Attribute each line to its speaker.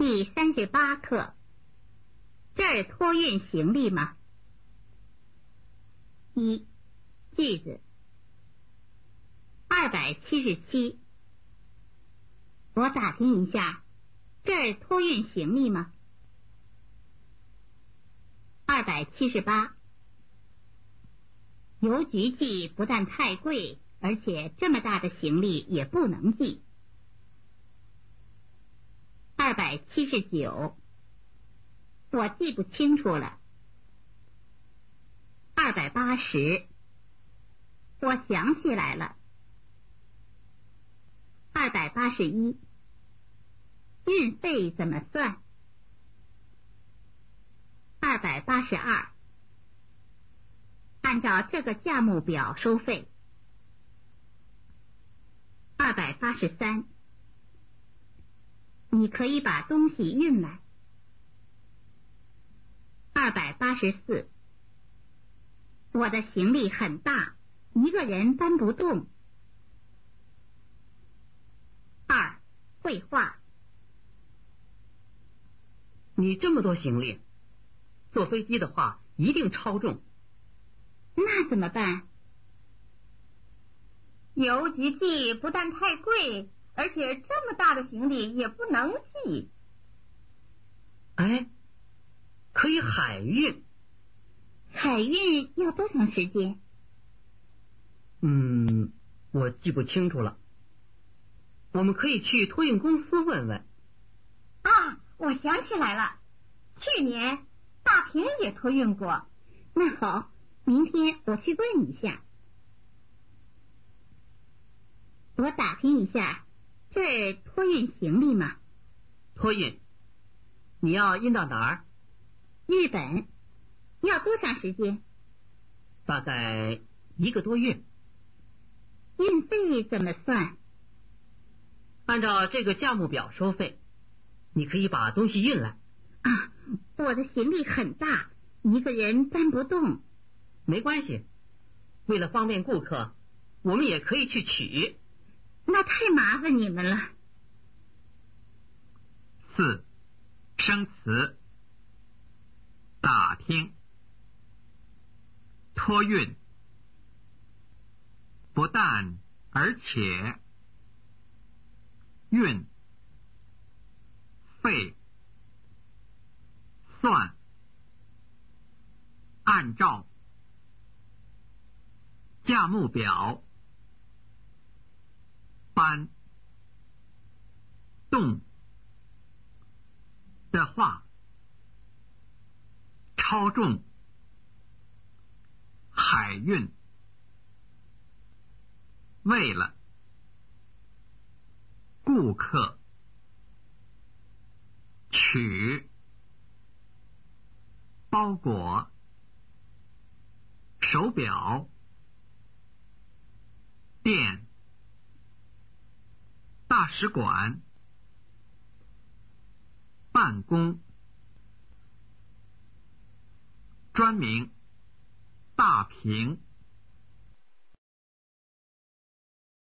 Speaker 1: 第三十八课，这儿托运行李吗？一句子，二百七十七。我打听一下，这儿托运行李吗？二百七十八。邮局寄不但太贵，而且这么大的行李也不能寄。二百七十九，我记不清楚了。二百八十，我想起来了。二百八十一，运费怎么算？二百八十二，按照这个价目表收费。二百八十三。你可以把东西运来。二百八十四，我的行李很大，一个人搬不动。二，绘画。
Speaker 2: 你这么多行李，坐飞机的话一定超重。
Speaker 1: 那怎么办？邮局寄不但太贵。而且这么大的行李也不能寄。
Speaker 2: 哎，可以海运。
Speaker 1: 海运要多长时间？
Speaker 2: 嗯，我记不清楚了。我们可以去托运公司问问。
Speaker 1: 啊，我想起来了，去年大平也托运过。那好，明天我去问一下。我打听一下。这儿托运行李吗？
Speaker 2: 托运，你要运到哪儿？
Speaker 1: 日本，要多长时间？
Speaker 2: 大概一个多月。
Speaker 1: 运费怎么算？
Speaker 2: 按照这个价目表收费。你可以把东西运来。
Speaker 1: 啊，我的行李很大，一个人搬不动。
Speaker 2: 没关系，为了方便顾客，我们也可以去取。
Speaker 1: 那太麻烦你们了。
Speaker 3: 四生词：打听、托运，不但而且，运。费。算，按照。价目表。搬动的话，超重海运，为了顾客取包裹手表电。大使馆。办公，专名。大平。